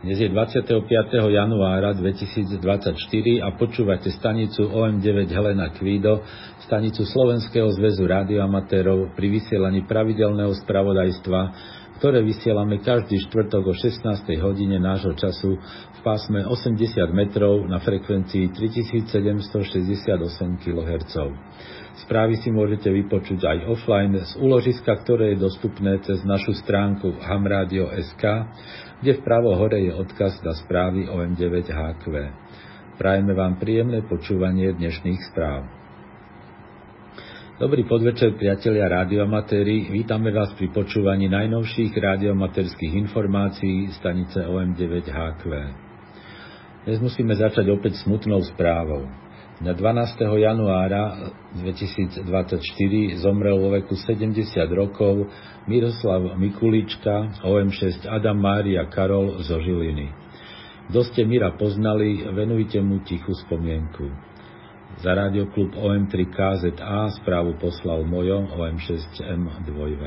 Dnes je 25. januára 2024 a počúvate stanicu OM9 Helena Kvído, stanicu Slovenského zväzu rádioamatérov pri vysielaní pravidelného spravodajstva, ktoré vysielame každý štvrtok o 16. hodine nášho času v pásme 80 metrov na frekvencii 3768 kHz. Správy si môžete vypočuť aj offline z úložiska, ktoré je dostupné cez našu stránku hamradio.sk kde vpravo hore je odkaz na správy o M9HQ. Prajeme vám príjemné počúvanie dnešných správ. Dobrý podvečer, priatelia radioamatéri. Vítame vás pri počúvaní najnovších radioamatérských informácií stanice OM9HQ. Dnes musíme začať opäť smutnou správou. Na 12. januára 2024 zomrel vo veku 70 rokov Miroslav Mikulička, OM6 Adam Mária Karol zo Žiliny. Kto ste Mira poznali, venujte mu tichú spomienku. Za radioklub OM3 KZA správu poslal Mojo OM6M2V.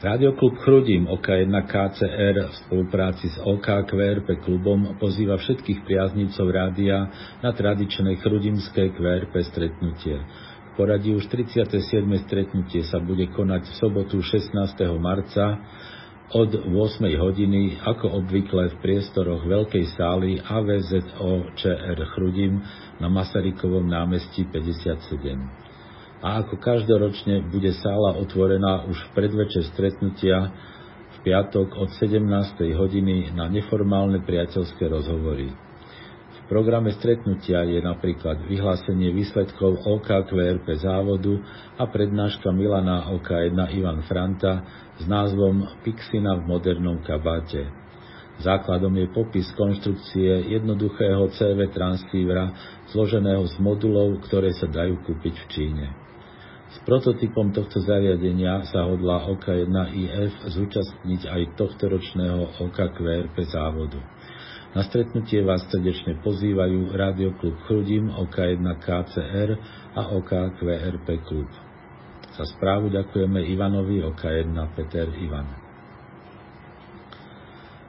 Radioklub Chrudim OK1 KCR v spolupráci s OK QRP klubom pozýva všetkých priaznivcov rádia na tradičné chrudimské QRP stretnutie. V poradí už 37. stretnutie sa bude konať v sobotu 16. marca od 8. hodiny, ako obvykle v priestoroch Veľkej sály AVZO ČR Chrudim na Masarykovom námestí 57 a ako každoročne bude sála otvorená už v predvečer stretnutia v piatok od 17. hodiny na neformálne priateľské rozhovory. Programe stretnutia je napríklad vyhlásenie výsledkov OKQRP závodu a prednáška Milana OK1 Ivan Franta s názvom Pixina v modernom kabáte. Základom je popis konštrukcie jednoduchého CV transcívra zloženého z modulov, ktoré sa dajú kúpiť v Číne. S prototypom tohto zariadenia sa hodlá OK1IF zúčastniť aj tohto ročného OKQRP závodu. Na stretnutie vás srdečne pozývajú Radioklub Chrudim, OK1 KCR a OKQRP klub. Za správu ďakujeme Ivanovi OK1 Peter Ivan.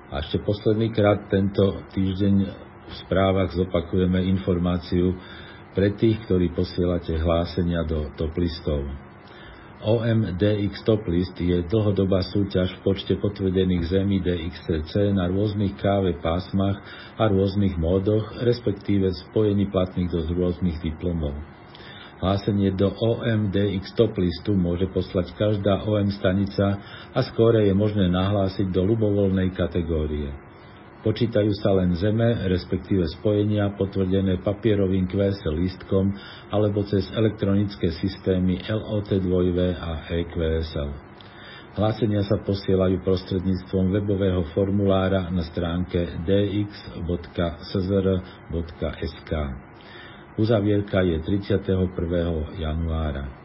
A ešte posledný krát tento týždeň v správach zopakujeme informáciu, pre tých, ktorí posielate hlásenia do top listov. OMDX Top List je dlhodobá súťaž v počte potvrdených zemí DXCC na rôznych KV pásmach a rôznych módoch, respektíve spojení platných do rôznych diplomov. Hlásenie do OMDX Top Listu môže poslať každá OM stanica a skôr je možné nahlásiť do ľubovoľnej kategórie. Počítajú sa len zeme, respektíve spojenia potvrdené papierovým QS lístkom alebo cez elektronické systémy LOT2V a EQSL. Hlásenia sa posielajú prostredníctvom webového formulára na stránke dx.szr.sk. Uzavierka je 31. januára.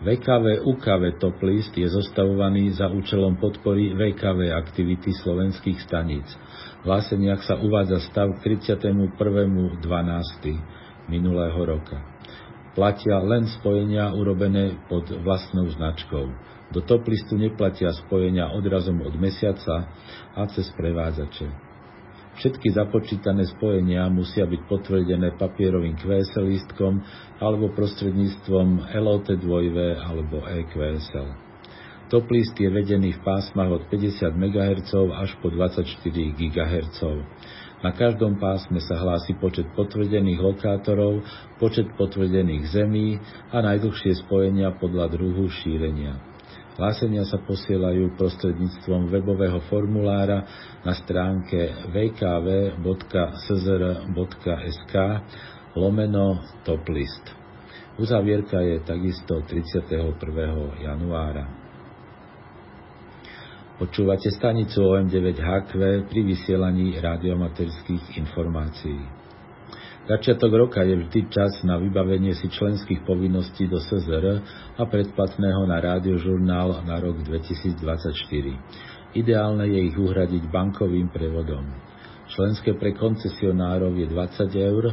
VKV UKV Top List je zostavovaný za účelom podpory VKV aktivity slovenských staníc. V hláseniach sa uvádza stav k 31.12. minulého roka. Platia len spojenia urobené pod vlastnou značkou. Do top listu neplatia spojenia odrazom od mesiaca a cez prevádzače. Všetky započítané spojenia musia byť potvrdené papierovým QSL lístkom alebo prostredníctvom LOT2V alebo EQSL. Top list je vedený v pásmach od 50 MHz až po 24 GHz. Na každom pásme sa hlási počet potvrdených lokátorov, počet potvrdených zemí a najdlhšie spojenia podľa druhu šírenia. Hlásenia sa posielajú prostredníctvom webového formulára na stránke www.szr.sk lomeno toplist. Uzavierka je takisto 31. januára. Počúvate stanicu OM9HQ pri vysielaní radiomaterských informácií. Začiatok roka je vždy čas na vybavenie si členských povinností do SZR a predplatného na rádiožurnál na rok 2024. Ideálne je ich uhradiť bankovým prevodom. Členské pre koncesionárov je 20 eur,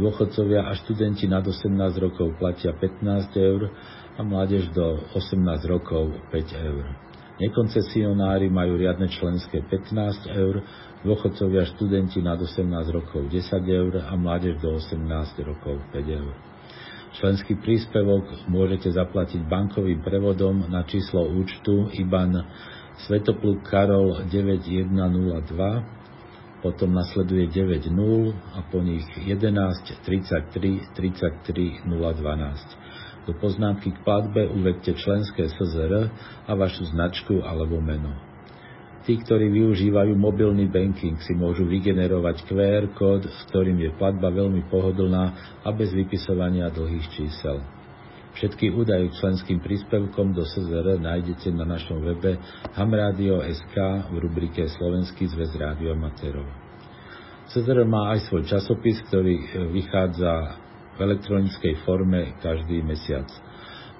dôchodcovia a študenti nad 18 rokov platia 15 eur a mládež do 18 rokov 5 eur. Nekoncesionári majú riadne členské 15 eur, dôchodcovia študenti nad 18 rokov 10 eur a mládež do 18 rokov 5 eur. Členský príspevok môžete zaplatiť bankovým prevodom na číslo účtu IBAN Svetopluk Karol 9102, potom nasleduje 9 0 a po nich 11 33 33 012. Do poznámky k platbe uvedte členské SZR a vašu značku alebo meno. Tí, ktorí využívajú mobilný banking, si môžu vygenerovať QR kód, s ktorým je platba veľmi pohodlná a bez vypisovania dlhých čísel. Všetky údaje k členským príspevkom do SZR nájdete na našom webe hamradio.sk v rubrike Slovenský zväz rádiomaterov. SZR má aj svoj časopis, ktorý vychádza v elektronickej forme každý mesiac.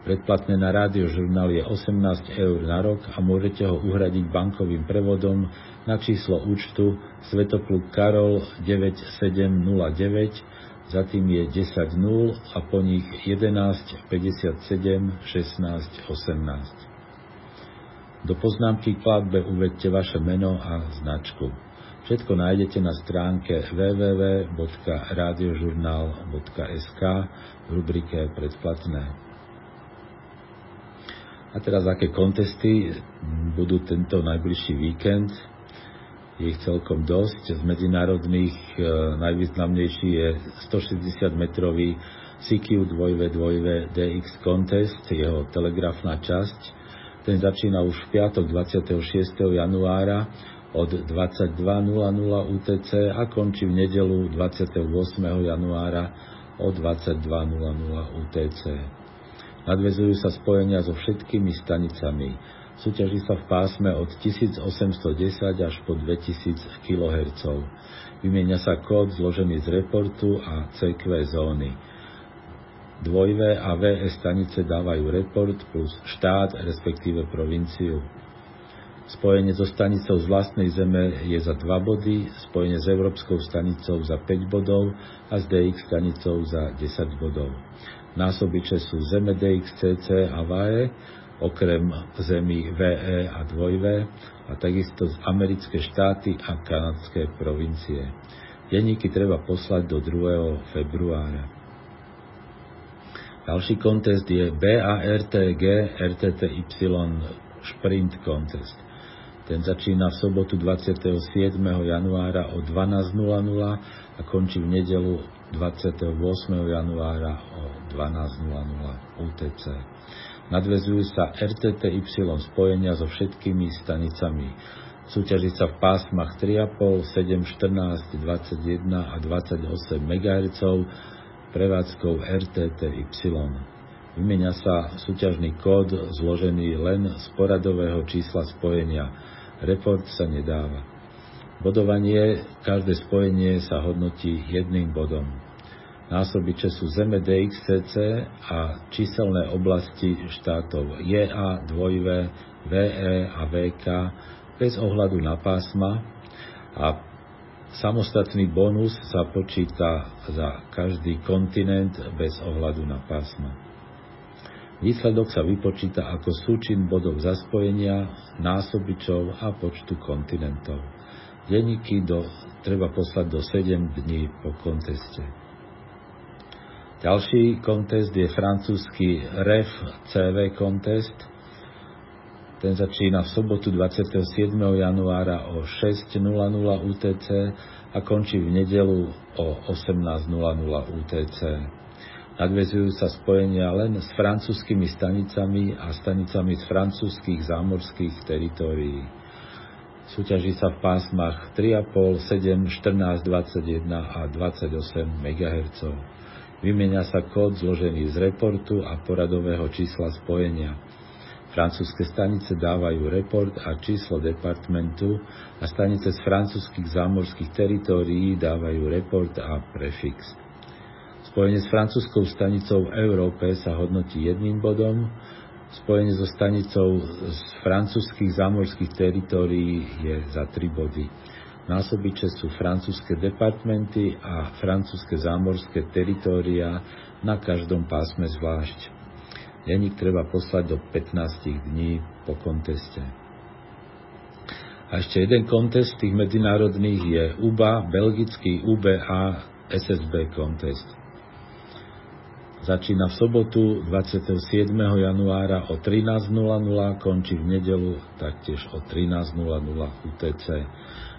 Predplatné na rádiožurnál je 18 eur na rok a môžete ho uhradiť bankovým prevodom na číslo účtu Svetopluk Karol 9709, za tým je 10 0 a po nich 11 57 16 18. Do poznámky k platbe uvedte vaše meno a značku. Všetko nájdete na stránke www.radiožurnal.sk v rubrike Predplatné. A teraz aké kontesty budú tento najbližší víkend? Je ich celkom dosť. Z medzinárodných e, najvýznamnejší je 160-metrový CQ 2v2 DX Contest, jeho telegrafná časť. Ten začína už v piatok 26. januára od 22.00 UTC a končí v nedelu 28. januára od 22.00 UTC. Nadvezujú sa spojenia so všetkými stanicami. Súťaží sa v pásme od 1810 až po 2000 kHz. Vymieňa sa kód zložený z reportu a CQ zóny. Dvojvé a VS stanice dávajú report plus štát, respektíve provinciu. Spojenie so stanicou z vlastnej Zeme je za 2 body, spojenie s Európskou stanicou za 5 bodov a s DX stanicou za 10 bodov. Násobiče sú Zeme DX, CC a VAE, okrem zemí VE a 2V a takisto z americké štáty a kanadské provincie. Denníky treba poslať do 2. februára. Ďalší kontest je BARTG RTTY Sprint Contest. Ten začína v sobotu 27. januára o 12.00 a končí v nedelu 28. januára o 12.00 UTC. Nadvezujú sa RTTY spojenia so všetkými stanicami. Súťaží sa v pásmach 3,5, 7, 14, 21 a 28 MHz prevádzkou RTTY. Vymenia sa súťažný kód zložený len z poradového čísla spojenia. Report sa nedáva. Bodovanie, každé spojenie sa hodnotí jedným bodom. Násobiče sú Zeme DXCC a číselné oblasti štátov JA, 2V, VE a VK bez ohľadu na pásma a samostatný bonus sa počíta za každý kontinent bez ohľadu na pásma. Výsledok sa vypočíta ako súčin bodov zaspojenia, násobičov a počtu kontinentov. Denníky do, treba poslať do 7 dní po konteste. Ďalší kontest je francúzsky REF CV kontest. Ten začína v sobotu 27. januára o 6.00 UTC a končí v nedelu o 18.00 UTC. Nadvezujú sa spojenia len s francúzskými stanicami a stanicami z francúzských zámorských teritórií. Súťaží sa v pásmach 3,5, 7, 14, 21 a 28 MHz. Vymenia sa kód zložený z reportu a poradového čísla spojenia. Francúzske stanice dávajú report a číslo departmentu a stanice z francúzskych zámorských teritórií dávajú report a prefix. Spojenie s francúzskou stanicou v Európe sa hodnotí jedným bodom, spojenie so stanicou z francúzskych zámorských teritórií je za tri body. Násobiče sú francúzske departmenty a francúzske zámorské teritória na každom pásme zvlášť. Denník treba poslať do 15 dní po konteste. A ešte jeden kontest tých medzinárodných je UBA, belgický UBA SSB kontest. Začína v sobotu 27. januára o 13.00, končí v nedelu taktiež o 13.00 UTC.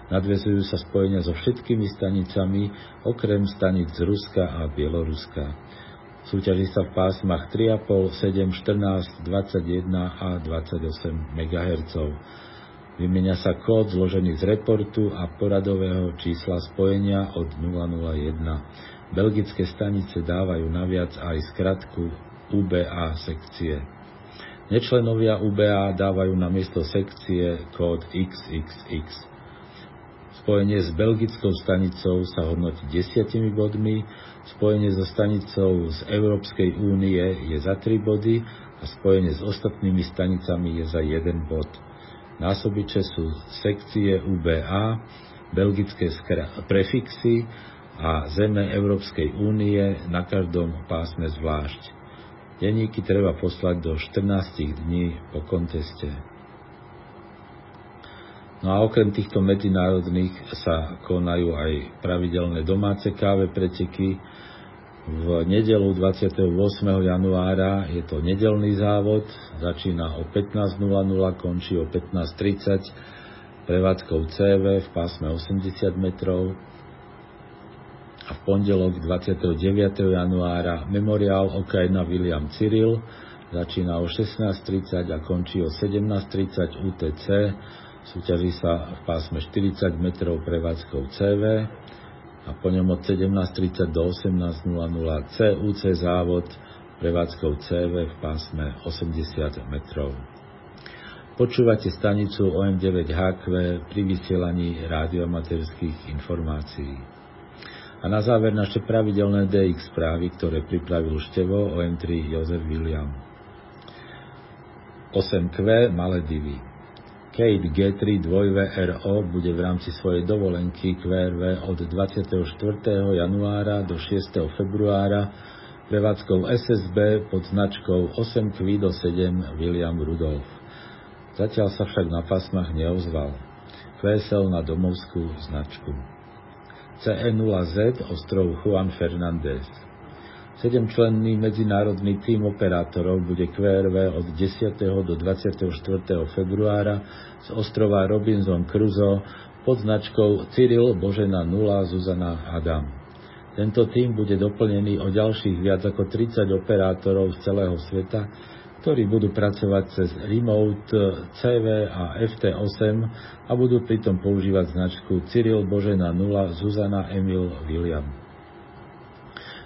Nadvezujú sa spojenia so všetkými stanicami, okrem stanic z Ruska a Bieloruska. Súťaží sa v pásmach 3,5, 7, 14, 21 a 28 MHz. Vymenia sa kód zložený z reportu a poradového čísla spojenia od 001. Belgické stanice dávajú naviac aj skratku UBA sekcie. Nečlenovia UBA dávajú na miesto sekcie kód XXX. Spojenie s belgickou stanicou sa hodnotí desiatimi bodmi, spojenie so stanicou z Európskej únie je za 3 body a spojenie s ostatnými stanicami je za 1 bod. Násobiče sú sekcie UBA, belgické prefixy a zeme Európskej únie na každom pásme zvlášť. Denníky treba poslať do 14 dní po konteste. No a okrem týchto medzinárodných sa konajú aj pravidelné domáce káve preteky. V nedelu 28. januára je to nedelný závod, začína o 15.00, končí o 15.30 prevádzkou CV v pásme 80 metrov a v pondelok 29. januára memoriál OK1 William Cyril začína o 16.30 a končí o 17.30 UTC. Súťaží sa v pásme 40 metrov prevádzkou CV a po ňom od 17.30 do 18.00 CUC závod prevádzkou CV v pásme 80 metrov. Počúvate stanicu OM9HQ pri vysielaní rádiomaterských informácií. A na záver naše pravidelné DX správy, ktoré pripravil števo OM3 Jozef William. 8Q Maledivy. Kate G3 2VRO bude v rámci svojej dovolenky QRV od 24. januára do 6. februára prevádzkou SSB pod značkou 8 do 7 William Rudolf. Zatiaľ sa však na pasmach neozval. QSL na domovskú značku. CE0Z ostrov Juan Fernández. Sedemčlenný medzinárodný tým operátorov bude QRV od 10. do 24. februára z ostrova Robinson Crusoe pod značkou Cyril Božena 0 Zuzana Adam. Tento tým bude doplnený o ďalších viac ako 30 operátorov z celého sveta, ktorí budú pracovať cez Remote CV a FT8 a budú pritom používať značku Cyril Božena 0 Zuzana Emil William.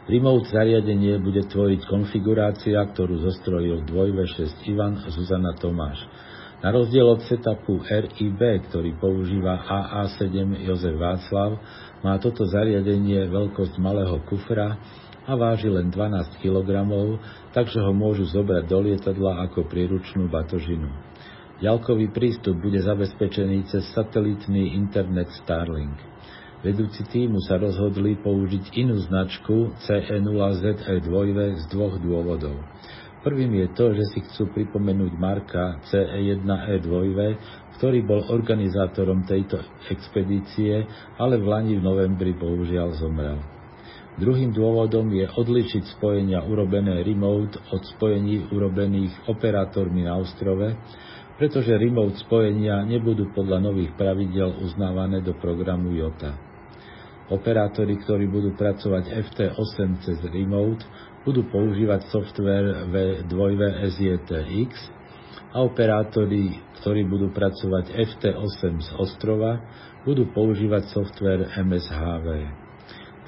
Remote zariadenie bude tvoriť konfigurácia, ktorú zostrojil 2V6 Ivan Zuzana Tomáš. Na rozdiel od setupu RIB, ktorý používa AA7 Jozef Václav, má toto zariadenie veľkosť malého kufra a váži len 12 kg, takže ho môžu zobrať do lietadla ako príručnú batožinu. Ďalkový prístup bude zabezpečený cez satelitný internet Starlink. Vedúci týmu sa rozhodli použiť inú značku CE0ZE2 z dvoch dôvodov. Prvým je to, že si chcú pripomenúť Marka CE1E2, ktorý bol organizátorom tejto expedície, ale v Lani v novembri bohužiaľ zomrel. Druhým dôvodom je odlišiť spojenia urobené remote od spojení urobených operátormi na ostrove, pretože remote spojenia nebudú podľa nových pravidel uznávané do programu JOTA. Operátori, ktorí budú pracovať FT8 cez remote, budú používať software V2VSJTX a operátori, ktorí budú pracovať FT8 z ostrova, budú používať software MSHV.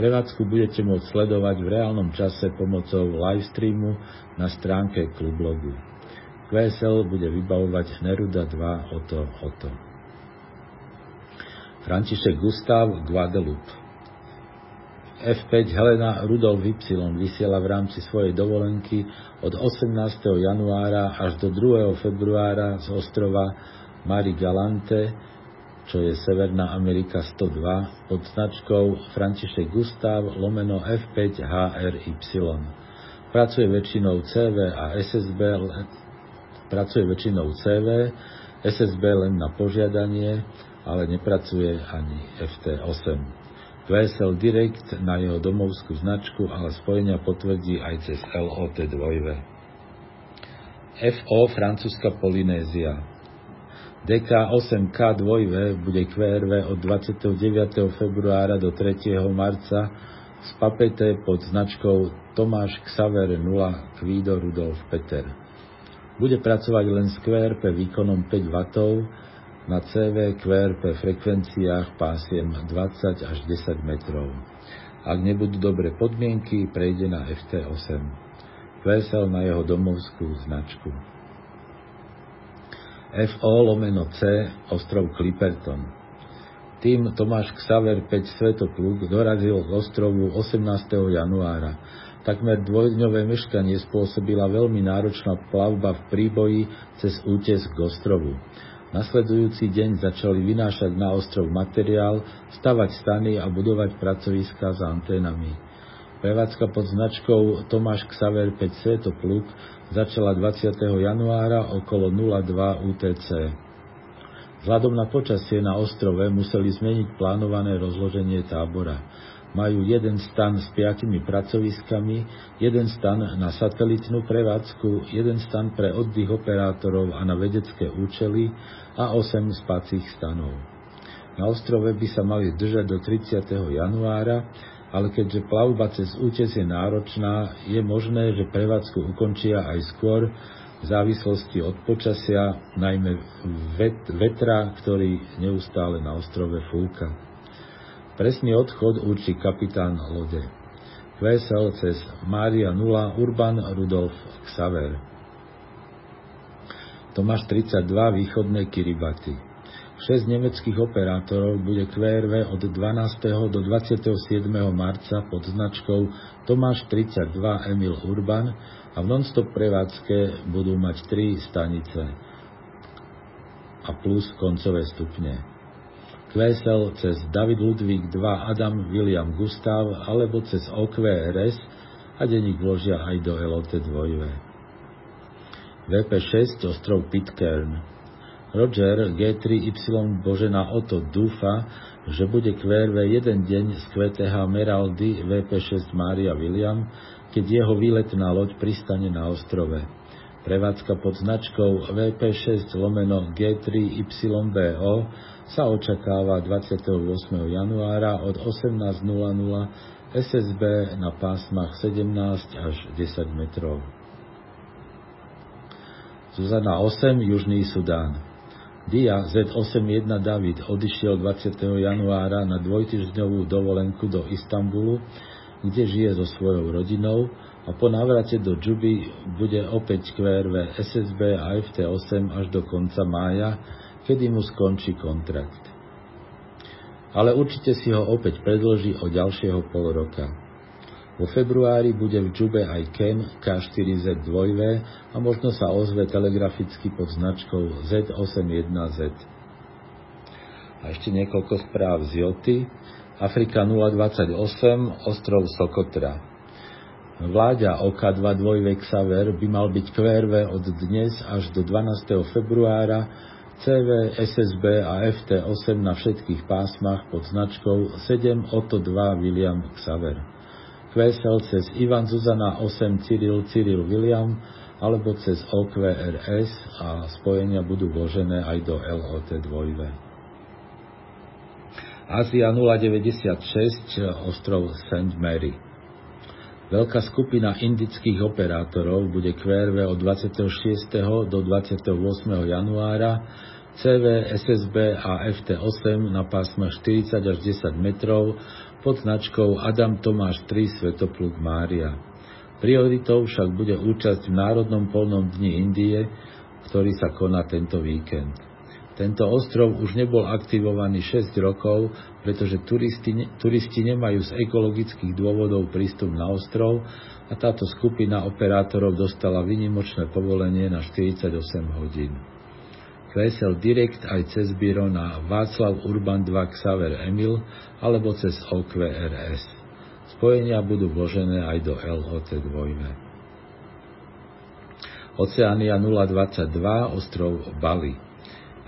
Prevádzku budete môcť sledovať v reálnom čase pomocou livestreamu na stránke klublogu. QSL bude vybavovať Neruda 2 Oto Oto. František Gustav Guadeloupe F5 Helena Rudolf Y vysiela v rámci svojej dovolenky od 18. januára až do 2. februára z ostrova Mari Galante čo je Severná Amerika 102 pod značkou František Gustav lomeno F5 HRY. Pracuje väčšinou CV a SSB, pracuje väčšinou CV, SSB len na požiadanie, ale nepracuje ani FT8. QSL Direct na jeho domovskú značku, ale spojenia potvrdí aj cez LOT 2. FO francúzska Polynézia. DK8K2 bude QRV od 29. februára do 3. marca z Papete pod značkou Tomáš Xaver 0 Kvído Rudolf Peter. Bude pracovať len s QRP výkonom 5 W na CV QRP frekvenciách pásiem 20 až 10 metrov. Ak nebudú dobré podmienky, prejde na FT8. Vesel na jeho domovskú značku. FO lomeno C, ostrov Clipperton. Tým Tomáš Xaver 5 Svetopluk dorazil k ostrovu 18. januára. Takmer dvojdňové meškanie spôsobila veľmi náročná plavba v príboji cez útes k ostrovu. Nasledujúci deň začali vynášať na ostrov materiál, stavať stany a budovať pracoviska s anténami. Prevádzka pod značkou Tomáš Xaver 5 Svetopluk začala 20. januára okolo 02 UTC. Vzhľadom na počasie na ostrove museli zmeniť plánované rozloženie tábora. Majú jeden stan s piatimi pracoviskami, jeden stan na satelitnú prevádzku, jeden stan pre oddych operátorov a na vedecké účely a 8 spacích stanov. Na ostrove by sa mali držať do 30. januára, ale keďže plavba cez útes je náročná, je možné, že prevádzku ukončia aj skôr v závislosti od počasia, najmä vet, vetra, ktorý neustále na ostrove fúka. Presný odchod určí kapitán lode. Kvesel cez Mária Nula Urban Rudolf Xaver. Tomáš 32 východné Kiribati. 6 nemeckých operátorov bude QRV od 12. do 27. marca pod značkou Tomáš 32 Emil Urban a v non-stop prevádzke budú mať 3 stanice a plus koncové stupne. QSL cez David Ludvík 2 Adam William Gustav alebo cez OQRS a denník vložia aj do LOT 2. VP6 ostrov Pitcairn Roger G3Y Božena Oto dúfa, že bude QRV jeden deň z QTH Meraldy VP6 Mária William, keď jeho výletná loď pristane na ostrove. Prevádzka pod značkou VP6 lomeno G3YBO sa očakáva 28. januára od 18.00 SSB na pásmach 17 až 10 metrov. Zuzana 8, Južný Sudán. Dia Z81 David odišiel 20. januára na dvojtyždňovú dovolenku do Istanbulu, kde žije so svojou rodinou a po návrate do Džuby bude opäť QRV SSB a FT8 až do konca mája, kedy mu skončí kontrakt. Ale určite si ho opäť predloží o ďalšieho pol roka. Vo februári bude v Džube aj Ken K4Z 2V a možno sa ozve telegraficky pod značkou Z81Z. A ešte niekoľko správ z Joty. Afrika 028, ostrov Sokotra. Vláďa OK2 2 Xaver by mal byť QRV od dnes až do 12. februára CV, SSB a FT8 na všetkých pásmach pod značkou 7 Oto 2 William Xaver. QSL cez Ivan Zuzana 8 Cyril Cyril William alebo cez OQRS a spojenia budú vložené aj do LOT 2. Ázia 096 ostrov St. Mary. Veľká skupina indických operátorov bude QRV od 26. do 28. januára CV, SSB a FT8 na pásma 40 až 10 metrov pod značkou Adam Tomáš 3 Svetopluk Mária. Prioritou však bude účasť v Národnom polnom dni Indie, ktorý sa koná tento víkend. Tento ostrov už nebol aktivovaný 6 rokov, pretože turisti, turisti nemajú z ekologických dôvodov prístup na ostrov a táto skupina operátorov dostala vynimočné povolenie na 48 hodín. Kvesel direkt aj cez byro na Václav Urban 2 Xaver Emil alebo cez OQRS. Spojenia budú vložené aj do LOT 2. Oceánia 022, ostrov Bali.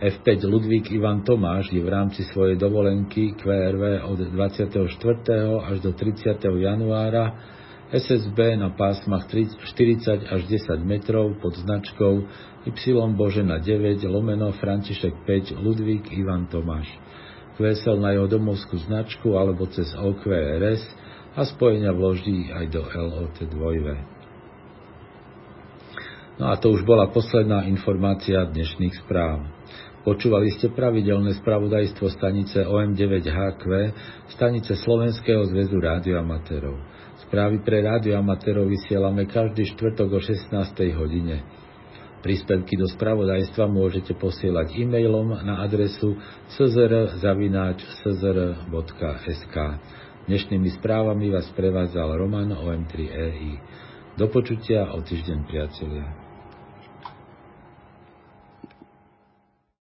F5 Ludvík Ivan Tomáš je v rámci svojej dovolenky QRV od 24. až do 30. januára SSB na pásmach 40 až 10 metrov pod značkou Y Božena 9 lomeno František 5 Ludvík Ivan Tomáš. Kvesel na jeho domovskú značku alebo cez OQRS a spojenia vloží aj do LOT 2. No a to už bola posledná informácia dnešných správ. Počúvali ste pravidelné spravodajstvo stanice OM9HQ, stanice Slovenského zväzu rádioamatérov. Správy pre rádioamatérov vysielame každý štvrtok o 16. hodine. Príspevky do spravodajstva môžete posielať e-mailom na adresu czr.sk. Dnešnými správami vás prevádzal Roman OM3EI. Do počutia o týždeň, priatelia.